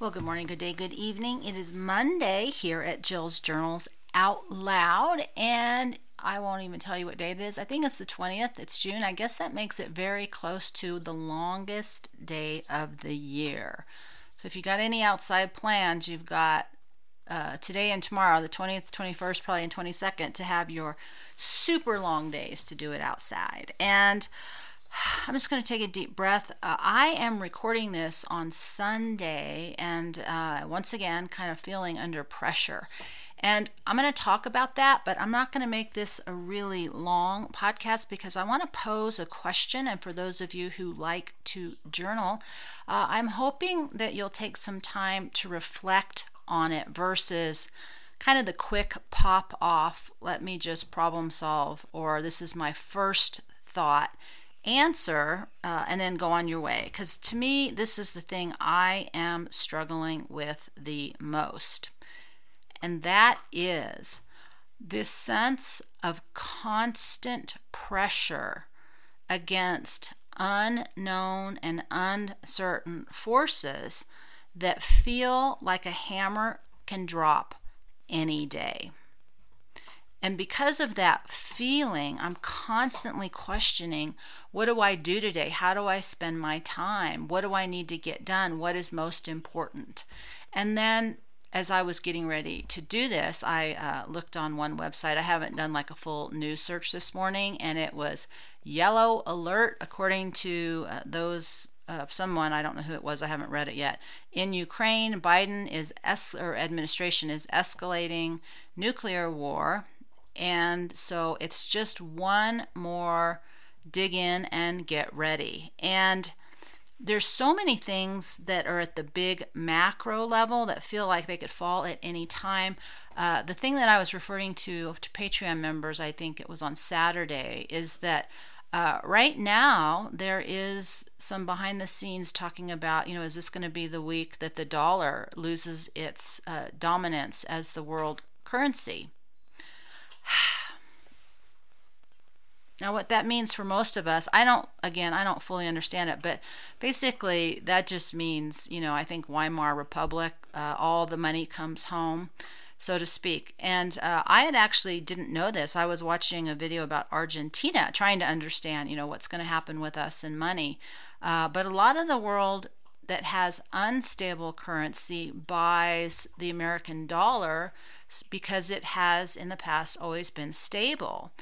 Well, good morning, good day, good evening. It is Monday here at Jill's Journals Out Loud, and I won't even tell you what day it is. I think it's the 20th. It's June. I guess that makes it very close to the longest day of the year. So if you got any outside plans, you've got uh, today and tomorrow, the 20th, 21st, probably and 22nd, to have your super long days to do it outside. And I'm just going to take a deep breath. Uh, I am recording this on Sunday, and uh, once again, kind of feeling under pressure. And I'm going to talk about that, but I'm not going to make this a really long podcast because I want to pose a question. And for those of you who like to journal, uh, I'm hoping that you'll take some time to reflect on it versus kind of the quick pop off, let me just problem solve, or this is my first thought answer uh, and then go on your way. Because to me, this is the thing I am struggling with the most. And that is this sense of constant pressure against unknown and uncertain forces that feel like a hammer can drop any day. And because of that feeling, I'm constantly questioning what do I do today? How do I spend my time? What do I need to get done? What is most important? And then as I was getting ready to do this, I uh, looked on one website. I haven't done like a full news search this morning, and it was yellow alert, according to uh, those uh, someone I don't know who it was. I haven't read it yet. In Ukraine, Biden is es- or administration is escalating nuclear war, and so it's just one more dig in and get ready. And there's so many things that are at the big macro level that feel like they could fall at any time. Uh, the thing that I was referring to to Patreon members, I think it was on Saturday, is that uh, right now there is some behind the scenes talking about, you know, is this going to be the week that the dollar loses its uh, dominance as the world currency? Now, what that means for most of us, I don't, again, I don't fully understand it, but basically that just means, you know, I think Weimar Republic, uh, all the money comes home, so to speak. And uh, I had actually didn't know this. I was watching a video about Argentina, trying to understand, you know, what's going to happen with us and money. Uh, but a lot of the world that has unstable currency buys the American dollar because it has in the past always been stable.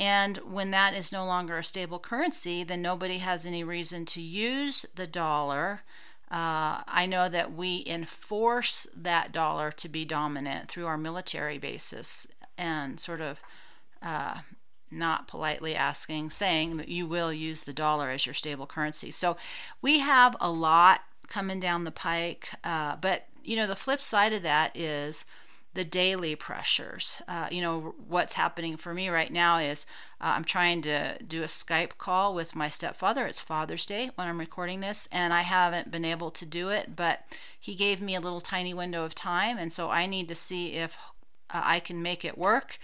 And when that is no longer a stable currency, then nobody has any reason to use the dollar. Uh, I know that we enforce that dollar to be dominant through our military basis and sort of uh, not politely asking, saying that you will use the dollar as your stable currency. So we have a lot coming down the pike. Uh, but, you know, the flip side of that is the daily pressures. Uh, you know, what's happening for me right now is uh, I'm trying to do a Skype call with my stepfather. It's Father's Day when I'm recording this, and I haven't been able to do it, but he gave me a little tiny window of time, and so I need to see if uh, I can make it work.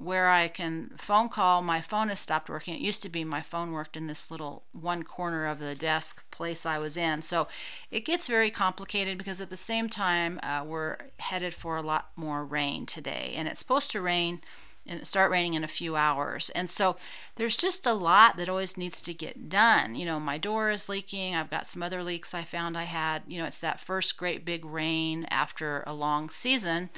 Where I can phone call. My phone has stopped working. It used to be my phone worked in this little one corner of the desk place I was in. So it gets very complicated because at the same time, uh, we're headed for a lot more rain today. And it's supposed to rain and start raining in a few hours. And so there's just a lot that always needs to get done. You know, my door is leaking. I've got some other leaks I found I had. You know, it's that first great big rain after a long season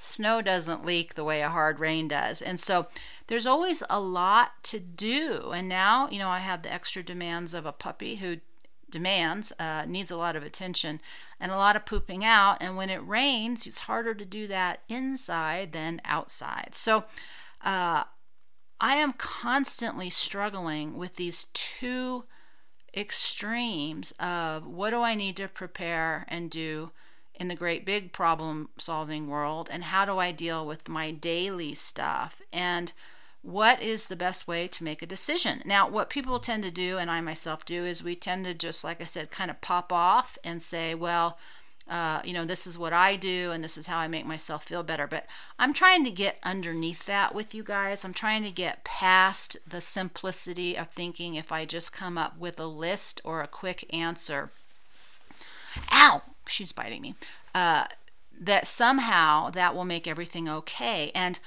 snow doesn't leak the way a hard rain does. And so there's always a lot to do. And now, you know, I have the extra demands of a puppy who demands, uh, needs a lot of attention and a lot of pooping out. And when it rains, it's harder to do that inside than outside. So uh, I am constantly struggling with these two extremes of what do I need to prepare and do in the great big problem solving world and how do I deal with my daily stuff and what is the best way to make a decision. Now, what people tend to do, and I myself do, is we tend to just, like I said, kind of pop off and say, well, uh, you know, this is what I do and this is how I make myself feel better. But I'm trying to get underneath that with you guys. I'm trying to get past the simplicity of thinking if I just come up with a list or a quick answer ow, she's biting me. Uh, that somehow that will make everything okay. And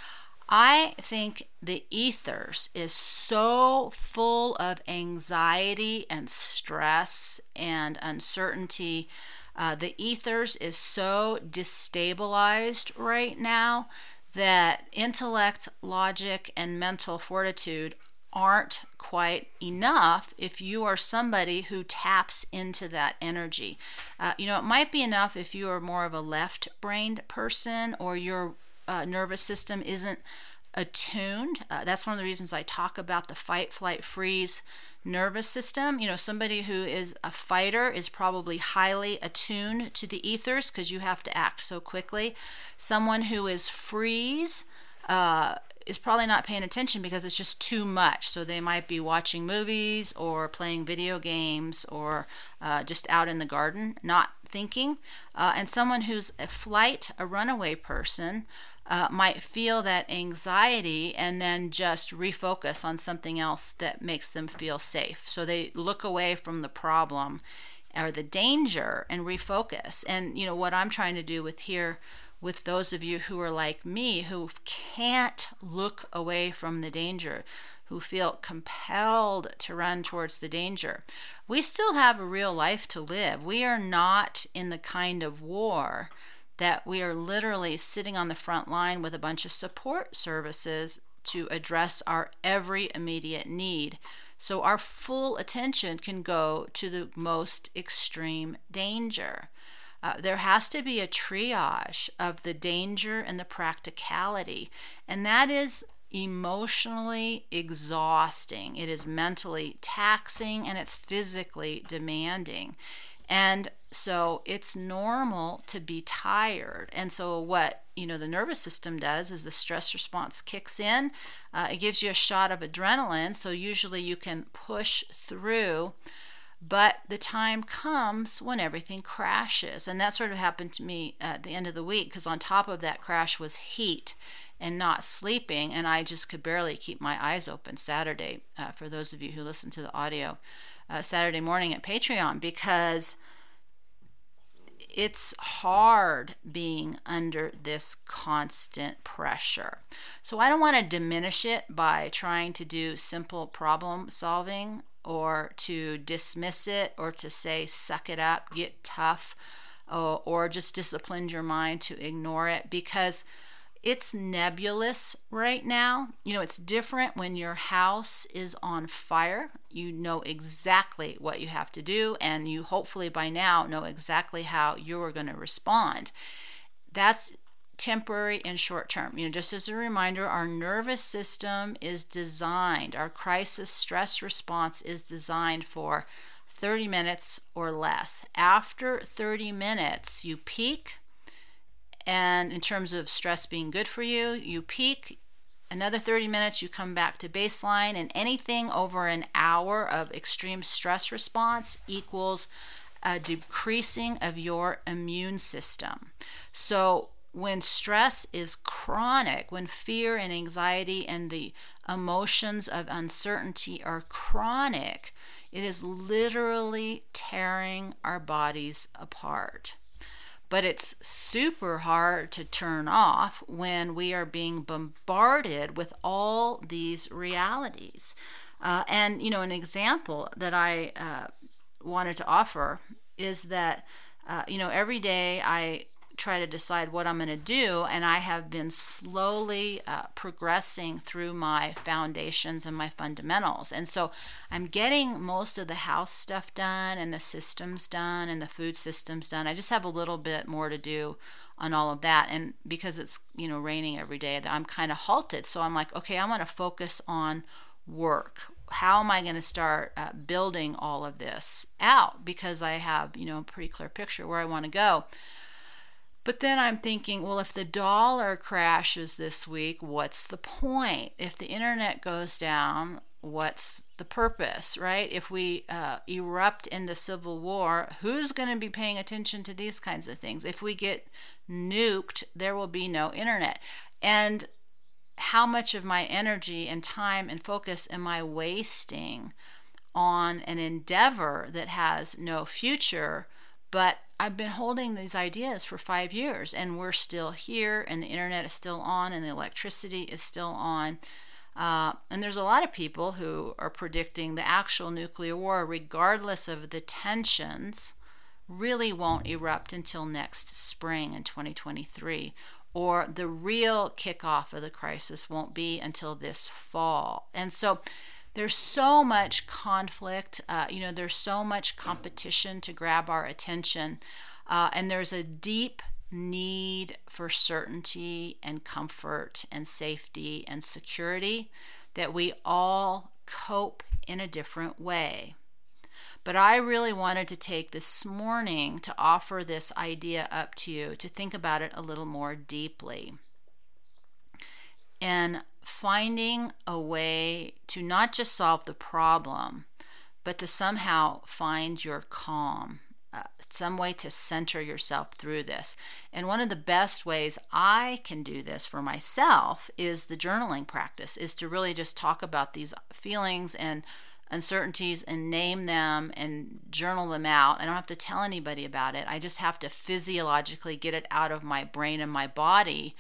I think the ethers is so full of anxiety and stress and uncertainty. Uh, the ethers is so destabilized right now that intellect, logic, and mental fortitude aren't quite enough if you are somebody who taps into that energy. Uh, you know, it might be enough if you are more of a left brained person or your uh, nervous system isn't attuned. Uh, that's one of the reasons I talk about the fight, flight, freeze nervous system. You know, somebody who is a fighter is probably highly attuned to the ethers because you have to act so quickly. Someone who is freeze, uh, is probably not paying attention because it's just too much. So they might be watching movies or playing video games or uh, just out in the garden, not thinking. Uh, and someone who's a flight, a runaway person, uh, might feel that anxiety and then just refocus on something else that makes them feel safe. So they look away from the problem or the danger and refocus. And you know what I'm trying to do with here with those of you who are like me who can't look away from the danger, who feel compelled to run towards the danger. We still have a real life to live. We are not in the kind of war that we are literally sitting on the front line with a bunch of support services to address our every immediate need. So our full attention can go to the most extreme danger. Uh, there has to be a triage of the danger and the practicality, and that is emotionally exhausting. It is mentally taxing and it's physically demanding. And so it's normal to be tired. And so, what you know, the nervous system does is the stress response kicks in. Uh, it gives you a shot of adrenaline. So, usually, you can push through but the time comes when everything crashes. And that sort of happened to me at the end of the week because on top of that crash was heat and not sleeping. And I just could barely keep my eyes open Saturday, uh, for those of you who listen to the audio, uh, Saturday morning at Patreon because it's hard being under this constant pressure. So I don't want to diminish it by trying to do simple problem solving or to dismiss it or to say, suck it up, get tough, or, or just discipline your mind to ignore it because it's nebulous right now. You know, it's different when your house is on fire. You know exactly what you have to do, and you hopefully by now know exactly how you are going to respond. That's temporary and short term. You know, just as a reminder, our nervous system is designed, our crisis stress response is designed for 30 minutes or less. After 30 minutes, you peak, and in terms of stress being good for you, you peak. Another 30 minutes, you come back to baseline, and anything over an hour of extreme stress response equals a decreasing of your immune system. So, when stress is chronic, when fear and anxiety and the emotions of uncertainty are chronic, it is literally tearing our bodies apart. But it's super hard to turn off when we are being bombarded with all these realities. Uh, and, you know, an example that I uh, wanted to offer is that, uh, you know, every day I try to decide what I'm going to do. And I have been slowly uh, progressing through my foundations and my fundamentals. And so I'm getting most of the house stuff done and the systems done and the food systems done. I just have a little bit more to do on all of that. And because it's, you know, raining every day, I'm kind of halted. So I'm like, okay, I want to focus on work how am I going to start uh, building all of this out? Because I have, you know, a pretty clear picture where I want to go. But then I'm thinking, well, if the dollar crashes this week, what's the point? If the internet goes down, what's the purpose, right? If we uh, erupt into civil war, who's going to be paying attention to these kinds of things? If we get nuked, there will be no internet. And how much of my energy and time and focus am I wasting on an endeavor that has no future? But I've been holding these ideas for five years, and we're still here, and the internet is still on, and the electricity is still on. Uh, and there's a lot of people who are predicting the actual nuclear war, regardless of the tensions, really won't erupt until next spring in 2023. Or the real kickoff of the crisis won't be until this fall. And so there's so much conflict, uh, you know, there's so much competition to grab our attention. Uh, and there's a deep need for certainty and comfort and safety and security that we all cope in a different way. But I really wanted to take this morning to offer this idea up to you to think about it a little more deeply. And finding a way to not just solve the problem, but to somehow find your calm uh, some way to center yourself through this. And one of the best ways I can do this for myself is the journaling practice, is to really just talk about these feelings and uncertainties and name them and journal them out. I don't have to tell anybody about it. I just have to physiologically get it out of my brain and my body.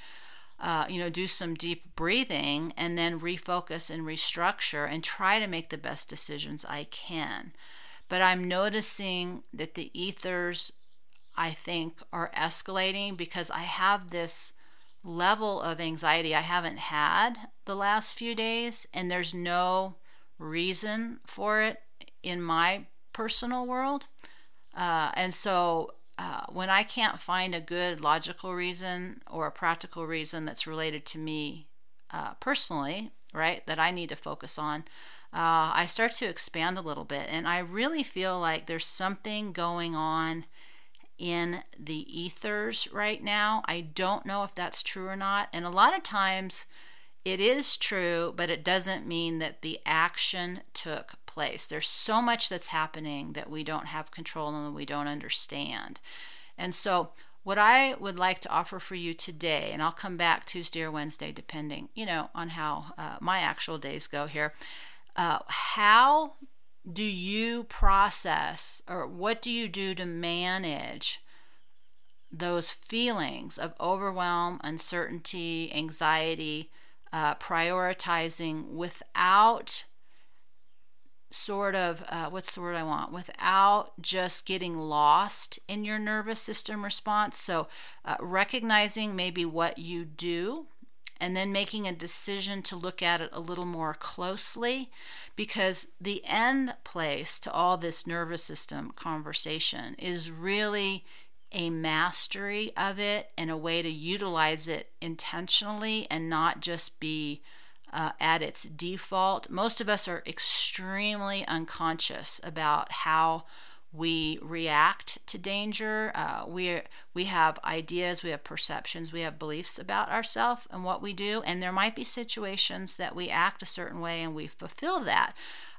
Uh, you know, do some deep breathing and then refocus and restructure and try to make the best decisions I can. But I'm noticing that the ethers, I think, are escalating because I have this level of anxiety I haven't had the last few days, and there's no reason for it in my personal world. Uh, and so uh, when I can't find a good logical reason or a practical reason that's related to me uh, personally, right, that I need to focus on, uh, I start to expand a little bit. And I really feel like there's something going on in the ethers right now. I don't know if that's true or not. And a lot of times it is true, but it doesn't mean that the action took place. There's so much that's happening that we don't have control and we don't understand. And so, what I would like to offer for you today, and I'll come back Tuesday or Wednesday, depending, you know, on how uh, my actual days go here uh, how do you process or what do you do to manage those feelings of overwhelm, uncertainty, anxiety, uh, prioritizing without sort of uh, what's the word I want without just getting lost in your nervous system response. So, uh, recognizing maybe what you do and then making a decision to look at it a little more closely because the end place to all this nervous system conversation is really a mastery of it and a way to utilize it intentionally and not just be uh, at its default. Most of us are extremely unconscious about how we react to danger. Uh, we we have ideas, we have perceptions, we have beliefs about ourselves and what we do, and there might be situations that we act a certain way and we fulfill that.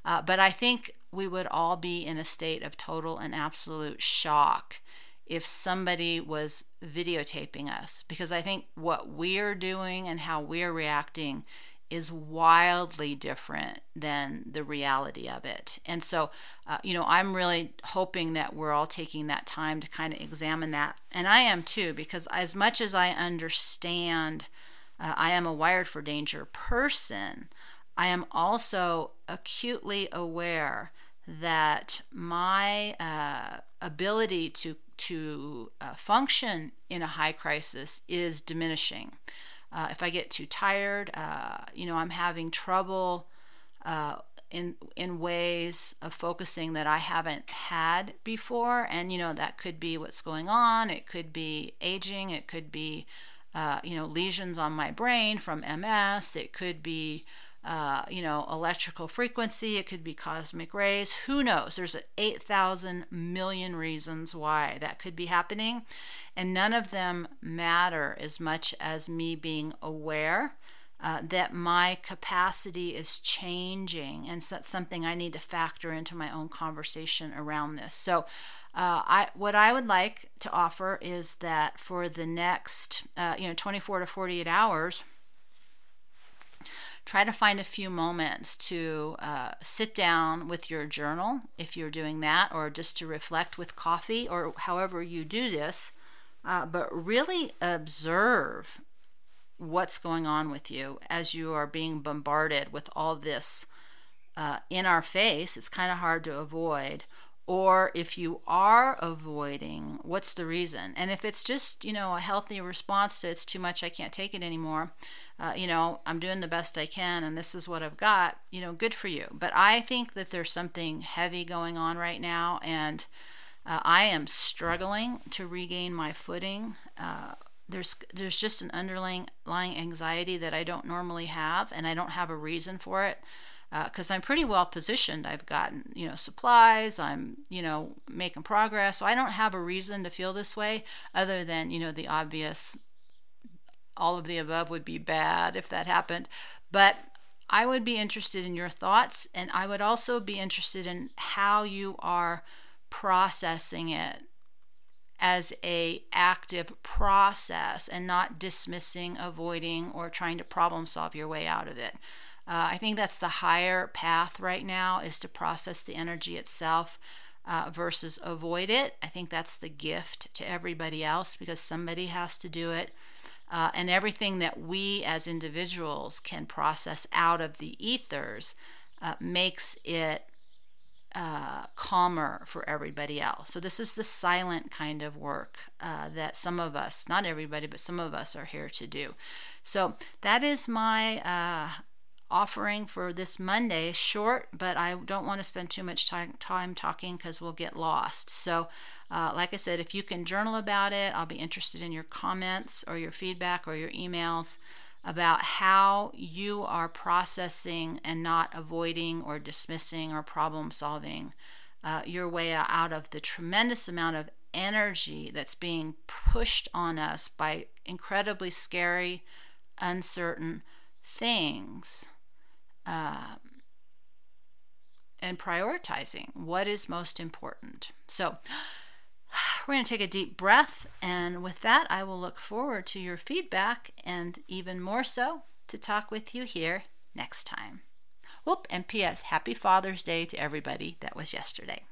Uh, but I think we would all be in a state of total and absolute shock if somebody was videotaping us, because I think what we're doing and how we're reacting is wildly different than the reality of it. And so, uh, you know, I'm really hoping that we're all taking that time to kind of examine that. And I am too, because as much as I understand, uh, I am a wired for danger person, I am also acutely aware that my uh, ability to to uh, function in a high crisis is diminishing. Uh, if I get too tired, uh, you know, I'm having trouble uh, in in ways of focusing that I haven't had before, and you know that could be what's going on. It could be aging. It could be uh, you know lesions on my brain from MS. It could be uh, you know, electrical frequency, it could be cosmic rays. Who knows? There's 8,000 million reasons why that could be happening, and none of them matter as much as me being aware. Uh, that my capacity is changing, and so that's something I need to factor into my own conversation around this. So, uh, I what I would like to offer is that for the next, uh, you know, 24 to 48 hours, try to find a few moments to uh, sit down with your journal if you're doing that, or just to reflect with coffee, or however you do this. Uh, but really observe what's going on with you as you are being bombarded with all this uh, in our face. It's kind of hard to avoid or if you are avoiding what's the reason? And if it's just you know a healthy response to it's too much i can't take it anymore uh, you know i'm doing the best i can and this is what i've got you know good for you. But i think that there's something heavy going on right now and uh, i am struggling to regain my footing. Uh, there's there's just an underlying anxiety that i don't normally have and i don't have a reason for it because uh, I'm pretty well positioned. I've gotten, you know, supplies. I'm, you know, making progress. So I don't have a reason to feel this way other than, you know, the obvious all of the above would be bad if that happened. But I would be interested in your thoughts and I would also be interested in how you are processing it as a active process and not dismissing, avoiding or trying to problem solve your way out of it. Uh, I think that's the higher path right now is to process the energy itself uh, versus avoid it. I think that's the gift to everybody else because somebody has to do it. Uh, and everything that we as individuals can process out of the ethers uh, makes it uh, calmer for everybody else. So, this is the silent kind of work uh, that some of us, not everybody, but some of us are here to do. So, that is my uh, offering for this Monday. Short, but I don't want to spend too much time, time talking because we'll get lost. So, uh, like I said, if you can journal about it, I'll be interested in your comments or your feedback or your emails about how you are processing and not avoiding or dismissing or problem solving uh, your way out of the tremendous amount of energy that's being pushed on us by incredibly scary, uncertain things um, and prioritizing what is most important. So, we're going to take a deep breath, and with that, I will look forward to your feedback and even more so to talk with you here next time. Whoop, and P.S. Happy Father's Day to everybody that was yesterday.